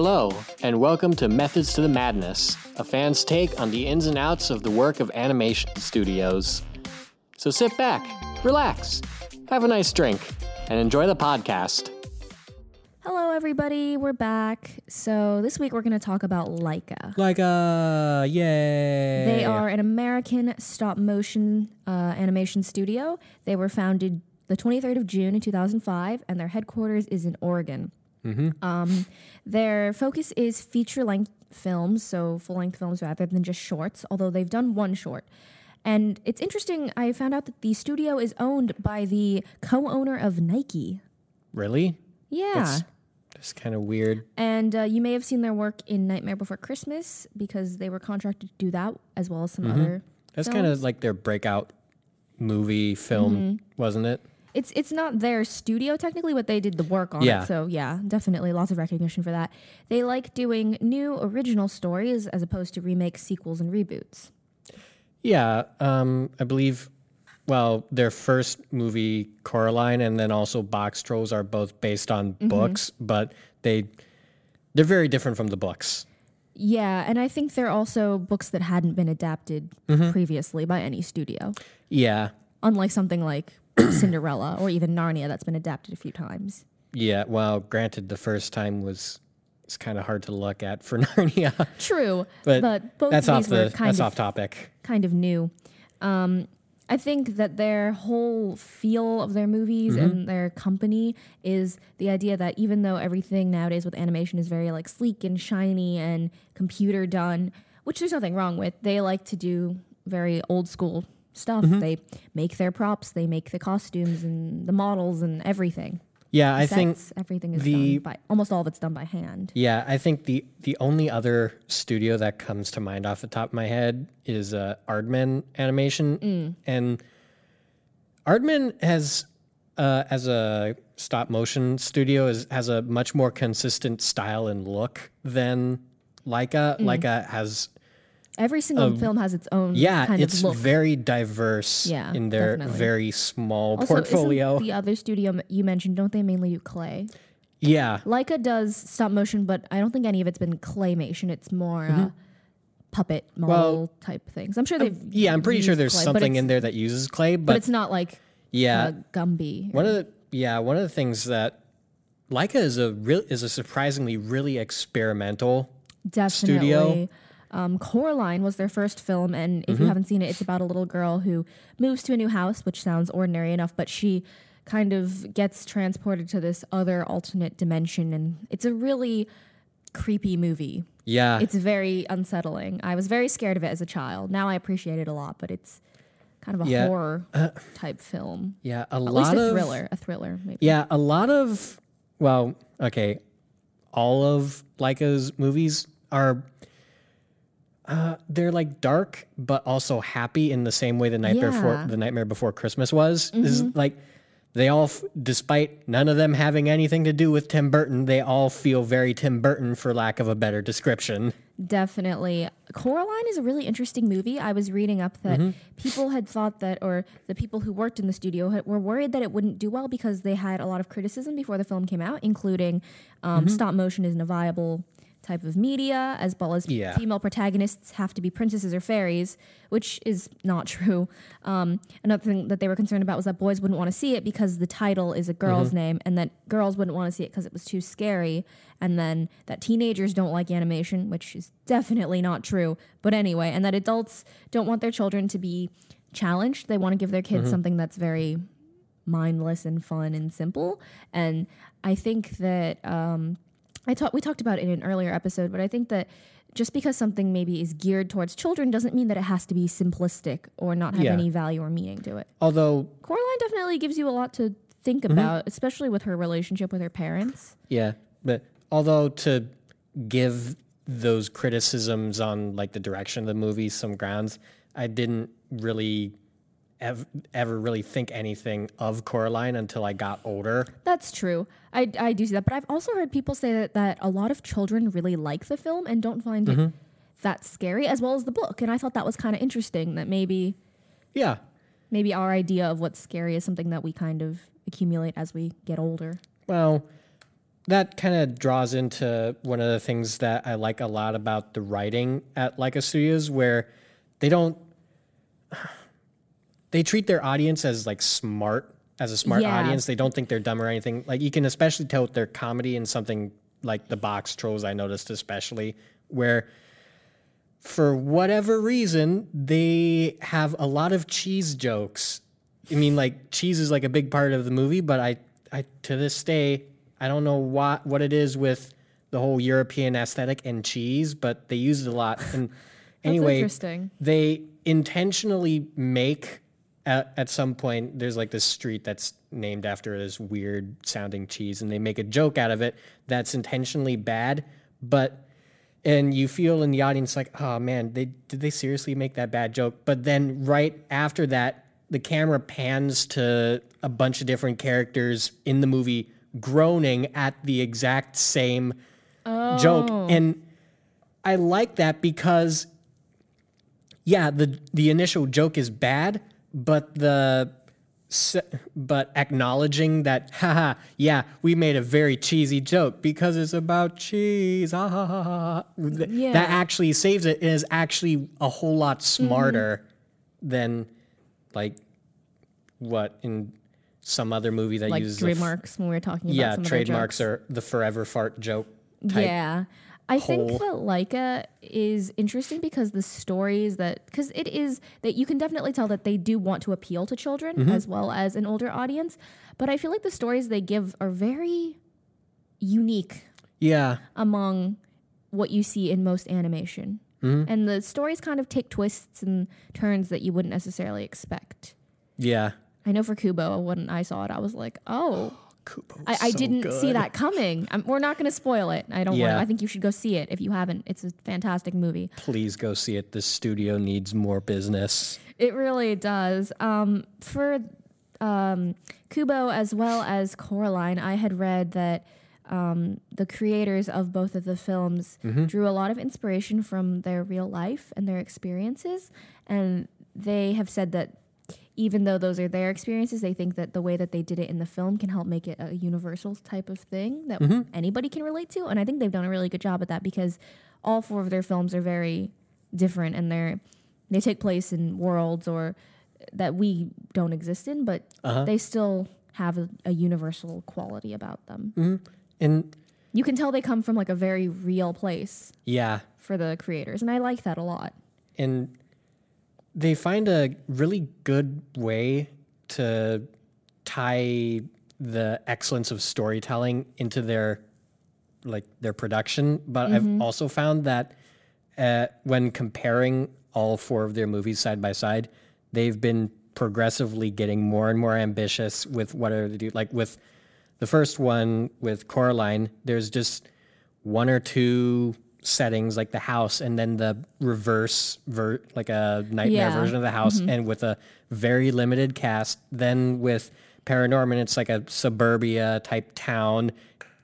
Hello, and welcome to Methods to the Madness, a fan's take on the ins and outs of the work of animation studios. So sit back, relax, have a nice drink, and enjoy the podcast. Hello, everybody. We're back. So, this week we're going to talk about Laika. Like a yay! They are an American stop motion uh, animation studio. They were founded the 23rd of June in 2005, and their headquarters is in Oregon. Um, their focus is feature length films, so full length films rather than just shorts, although they've done one short. And it's interesting, I found out that the studio is owned by the co owner of Nike. really. Yeah. That's, kind of weird. And uh, you may have seen their work in Nightmare Before Christmas because they were contracted to do that as well as some other. That's kind of like their breakout movie film, Mm-hmm. wasn't it? It's it's not their studio technically, but they did the work on Yeah. it. So yeah, definitely lots of recognition for that. They like doing new original stories as opposed to remakes, sequels, and reboots. Yeah, um, I believe. Well, their first movie, Coraline, and then also Boxtrolls are both based on Mm-hmm. books, but they they're very different from the books. Yeah, and I think they're also books that hadn't been adapted Mm-hmm. previously by any studio, Yeah, unlike something like Cinderella or even Narnia that's been adapted a few times. yeah. Well, granted, the first time was it's kind of hard to look at for Narnia, True, but, but both that's of off these were the kind that's of off topic. kind of new. Um, I think that their whole feel of their movies Mm-hmm. and their company is the idea that even though everything nowadays with animation is very like sleek and shiny and computer done, which there's nothing wrong with, they like to do very old school stuff. Mm-hmm. They make their props, they make the costumes and the models and everything. Yeah, I Sets, think everything is the- done by almost all of it's done by hand. Yeah, I think the the only other studio that comes to mind off the top of my head is uh, Aardman Animation, Mm. and Aardman has uh, as a stop motion studio is, has a much more consistent style and look than Laika. Mm. Laika has Every single film has its own Um, yeah, kind it's of look. very diverse Yeah, in their definitely. very small also, portfolio. the other studio you mentioned, don't they mainly do clay? yeah, Laika does stop motion, but I don't think any of it's been claymation. It's more uh, puppet model type things. I'm sure they've. Mm-hmm. yeah, I'm pretty sure there's clay, something in there that uses clay, but but it's not like yeah, uh, Gumby. One of the yeah, one of the things that Laika is a real is a surprisingly really experimental. Definitely. studio. Um, Coraline was their first film, and if you haven't seen it, it's about a little girl who moves to a new house, which sounds ordinary enough, but she kind of gets transported to this other alternate dimension, and it's a really creepy movie. Yeah, It's very unsettling. I was very scared of it as a child. Now I appreciate it a lot, but it's kind of a Yeah. horror type film. yeah, a At lot least a of thriller. A thriller, maybe. yeah, a lot of well, okay, all of Laika's movies are. Uh, they're like dark, but also happy in the same way the night Yeah. Mm-hmm. the Nightmare Before Christmas was. Is like they all, f- despite none of them having anything to do with Tim Burton, they all feel very Tim Burton, for lack of a better description. Definitely. Coraline is a really interesting movie. I was reading up that Mm-hmm. people had thought that, or the people who worked in the studio had, were worried that it wouldn't do well because they had a lot of criticism before the film came out, including um, Mm-hmm. stop motion isn't a viable type of media, as well as Yeah. female protagonists have to be princesses or fairies, which is not true. Um, another thing that they were concerned about was that boys wouldn't want to see it because the title is a girl's name, and that girls wouldn't want to see it because it was too scary, and then that teenagers don't like animation, which is definitely not true. But anyway, and that adults don't want their children to be challenged. They want to give their kids something that's very mindless and fun and simple. And I think that um, I talked we talked about it in an earlier episode, but I think that just because something maybe is geared towards children doesn't mean that it has to be simplistic or not have Yeah. any value or meaning to it. Although Coraline definitely gives you a lot to think mm-hmm. about, especially with her relationship with her parents. Yeah, but although to give those criticisms on like the direction of the movie some grounds, I didn't really ev- ever really think anything of Coraline until I got older. That's true. I, I do see that. But I've also heard people say that, that a lot of children really like the film and don't find it mm-hmm. that scary, as well as the book. And I thought that was kind of interesting that maybe Yeah, maybe our idea of what's scary is something that we kind of accumulate as we get older. well, that kind of draws into one of the things that I like a lot about the writing at Laika Studios, where they don't they treat their audience as like smart as a smart Yeah. audience. They don't think they're dumb or anything. Like you can especially tell with their comedy and something like the box trolls. I noticed especially where for whatever reason they have a lot of cheese jokes. I mean, like cheese is like a big part of the movie, but I, I to this day I don't know what what it is with the whole European aesthetic and cheese, but they use it a lot. And anyway, interesting. they intentionally make at, at some point there's like this street that's named after this weird sounding cheese and they make a joke out of it that's intentionally bad but and you feel in the audience like oh man they did they seriously make that bad joke? But then right after that the camera pans to a bunch of different characters in the movie groaning at the exact same joke. Oh. And i like that because yeah, the the initial joke is bad, but the but acknowledging that, haha, yeah, we made a very cheesy joke because it's about cheese. Ah, ha, ha, ha, ha," th- Yeah. That actually saves it and is actually a whole lot smarter than like what in some other movie that Like uses a f- trademarks when we were talking about yeah, some of their trademarks or the forever fart joke type. Yeah. I think that Laika is interesting because the stories that because it is that you can definitely tell that they do want to appeal to children Mm-hmm. as well as an older audience, but I feel like the stories they give are very unique Yeah. among what you see in most animation. Mm-hmm. And the stories kind of take twists and turns that you wouldn't necessarily expect. Yeah. I know for Kubo, when I saw it, I was like, oh, Kubo I, I didn't see that coming. i we're not going to spoil it. I don't want Yeah. to. I think you should go see it if you haven't. It's a fantastic movie. Please go see it. This studio needs more business. It really does. Um, for um, Kubo as well as Coraline, I had read that um, the creators of both of the films drew a lot of inspiration from their real life and their experiences. And they have said that even though those are their experiences, they think that the way that they did it in the film can help make it a universal type of thing that mm-hmm. anybody can relate to. And I think they've done a really good job at that because all four of their films are very different and they're they take place in worlds or that we don't exist in, but uh-huh. they still have a, a universal quality about them. Mm-hmm. And You can tell they come from like a very real place yeah, for the creators, and I like that a lot. and they find a really good way to tie the excellence of storytelling into their like their production. But i've also found that uh, when comparing all four of their movies side by side they've been progressively getting more and more ambitious with what are they do like with the first one with coraline there's just one or two settings like the house and then the reverse ver- like a nightmare Yeah. version of the house mm-hmm. and with a very limited cast then with paranorman it's like a suburbia type town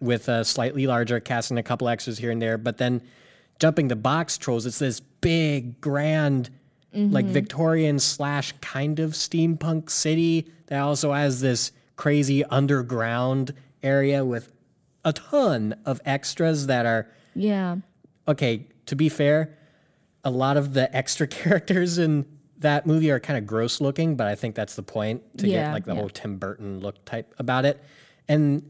with a slightly larger cast and a couple extras here and there but then jumping to box trolls it's this big grand like mm-hmm. victorian slash kind of steampunk city that also has this crazy underground area with a ton of extras that are Yeah. Okay, to be fair, a lot of the extra characters in that movie are kind of gross looking, but I think that's the point to Yeah, get like the yeah. whole Tim Burton look type about it. And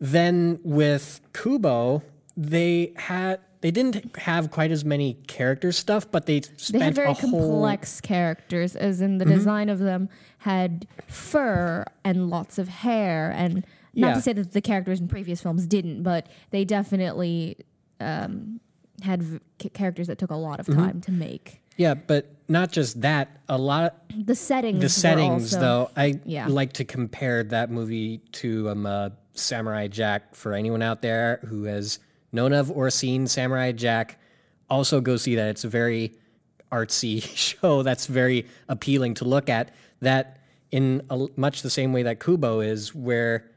then with Kubo, they had they didn't have quite as many character stuff, but they spent They had very a whole Mm-hmm. complex characters, as in the design of them had fur and lots of hair. And not Yeah. to say that the characters in previous films didn't, but they definitely um, had v- characters that took a lot of Mm-hmm. time to make. yeah, but not just that. A lot The settings, the settings also- though i yeah. like to compare that movie to um, uh, samurai jack for anyone out there who has known of or seen samurai jack also go see that it's a very artsy show that's very appealing to look at that in a, much the same way that kubo is where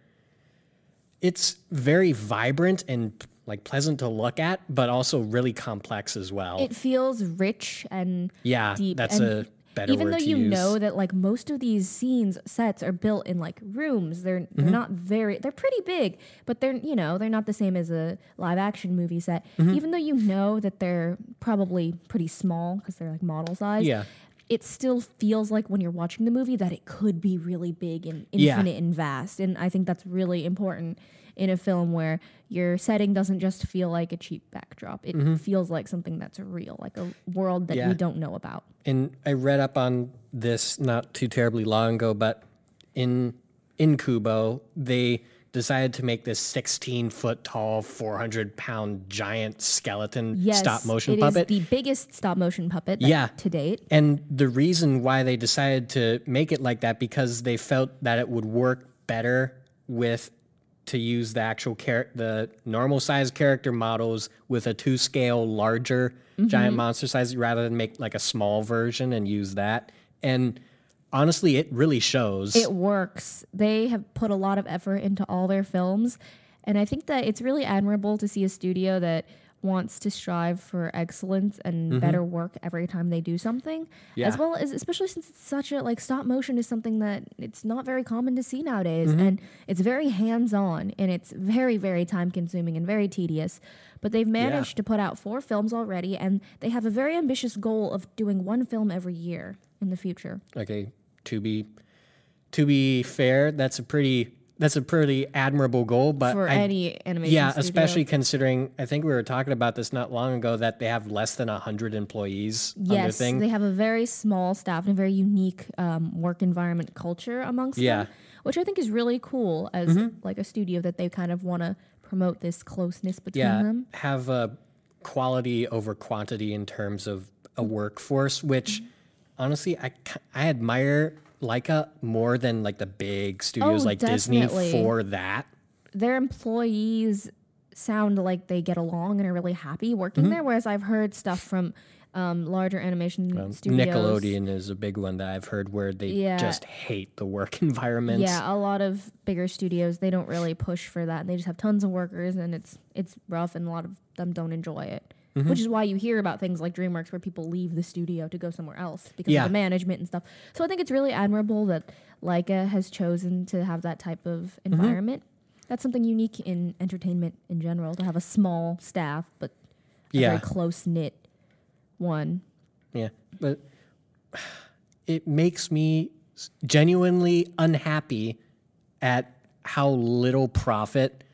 it's very vibrant and like pleasant to look at but also really complex as well It feels rich and yeah deep that's and a better even though you use. know that like most of these scenes sets are built in like rooms they're Mm-hmm. they're not very they're pretty big but they're you know they're not the same as a live action movie set Mm-hmm. even though you know that they're probably pretty small because they're like model size Yeah. It still feels like when you're watching the movie that it could be really big and Yeah. infinite and vast and i think that's really important in a film where your setting doesn't just feel like a cheap backdrop it feels like something that's real like a world that Mm-hmm. Yeah. we don't know about and I read up on this not too terribly long ago, but in in Kubo, they decided to make this 16 foot tall, 400 pound giant skeleton Yes, stop motion it is puppet. the biggest stop motion puppet Yeah. to date. and the reason why they decided to make it like that because they felt that it would work better with to use the actual char- the normal size character models with a two scale larger Mm-hmm. giant monster size rather than make like a small version and use that. And honestly, it really shows. It works. They have put a lot of effort into all their films, and I think that it's really admirable to see a studio that wants to strive for excellence and better work every time they do something. As Mm-hmm. Well as especially since it's such a like stop motion is something that it's not very common to see nowadays Mm-hmm. and it's very hands-on and it's very very time consuming and very tedious. But they've managed to put out four films already and they have a very ambitious goal of doing one film every year in the future. okay, to be to be fair, that's a pretty that's a pretty admirable goal, but for I any animation Yeah, studio. especially considering I think we were talking about this not long ago that they have less than hundred employees Yes, thing. they have a very small staff and a very unique um, work environment culture amongst Yeah. Mm-hmm. them, which I think is really cool as like a studio that they kind of want to promote this closeness between yeah, them. have a quality over quantity in terms of a workforce, which Mm-hmm. Honestly I I admire Laika more than like the big studios Oh, like definitely. Disney for that. Their employees sound like they get along and are really happy working Mm-hmm. there, whereas I've heard stuff from um, larger animation studios. Nickelodeon is a big one that I've heard where they Yeah. just hate the work environment. Yeah, a lot of bigger studios they don't really push for that. And they just have tons of workers, and it's it's rough, and a lot of them don't enjoy it. Mm-hmm. Which is why you hear about things like DreamWorks where people leave the studio to go somewhere else because Yeah. of the management and stuff. So I think it's really admirable that Laika has chosen to have that type of Mm-hmm. environment. That's something unique in entertainment in general to have a small staff but a Yeah. very close knit one. Yeah, but it makes me genuinely unhappy at how little profit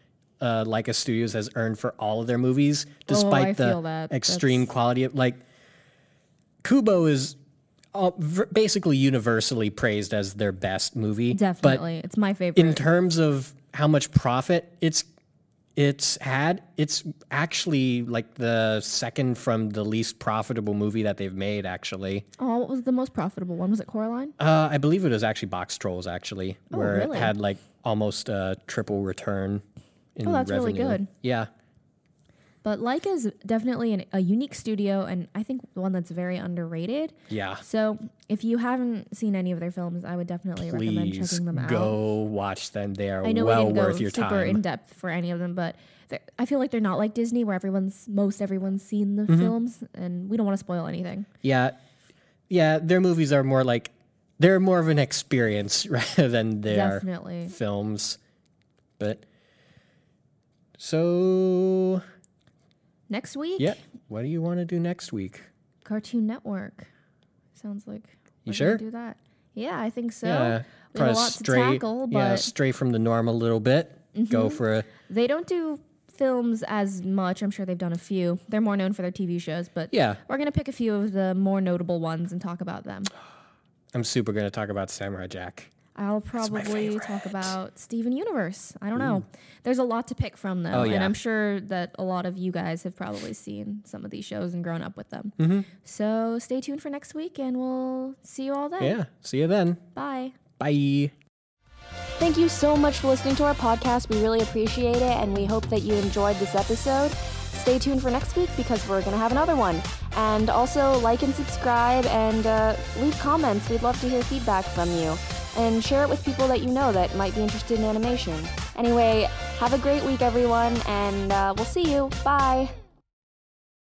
uh, Laika Studios has earned for all of their movies, despite Oh, the that. extreme That's- quality of like. Kubo is all, v- basically universally praised as their best movie, Definitely. it's my favorite. in terms of how much profit it's it's had, it's actually like the second from the least profitable movie that they've made. Actually, oh, what was the most profitable one? Was it Coraline? uh, I believe it was actually Boxtrolls, actually, where Oh, really? it had like almost a triple return. Oh, that's really good. Yeah, But Laika is definitely an, a unique studio, and I think one that's very underrated. yeah. So if you haven't seen any of their films, I would definitely recommend checking them out. go watch them. They are I know well we didn't worth go your super time. in depth for any of them, but I feel like they're not like Disney, where everyone's most everyone's seen the Mm-hmm. films, and we don't want to spoil anything. yeah, yeah. Their movies are more like they're more of an experience rather than they are Definitely. films. But so Next week, yeah, what do you want to do next week? Cartoon Network. Sounds like You sure? do that. Yeah, I think so. yeah, we have a lot stray, to tackle, yeah, but stray from the norm a little bit. Go mm-hmm. for a They don't do films as much. I'm sure they've done a few. They're more known for their TV shows, but yeah. we're going to pick a few of the more notable ones and talk about them. I'm super gonna talk about Samurai Jack. I'll probably talk about Steven Universe. I don't know. There's a lot to pick from though, Oh, and. I'm sure that a lot of you guys have probably seen some of these shows and grown up with them. Mm-hmm. So stay tuned for next week, and we'll see you all then. Yeah. See you then. Bye. Bye. Thank you so much for listening to our podcast. We really appreciate it, and we hope that you enjoyed this episode. Stay tuned for next week because we're going to have another one. And also, like and subscribe and uh, leave comments. We'd love to hear feedback from you. And share it with people that you know that might be interested in animation. Anyway, have a great week, everyone, and uh, we'll see you. Bye.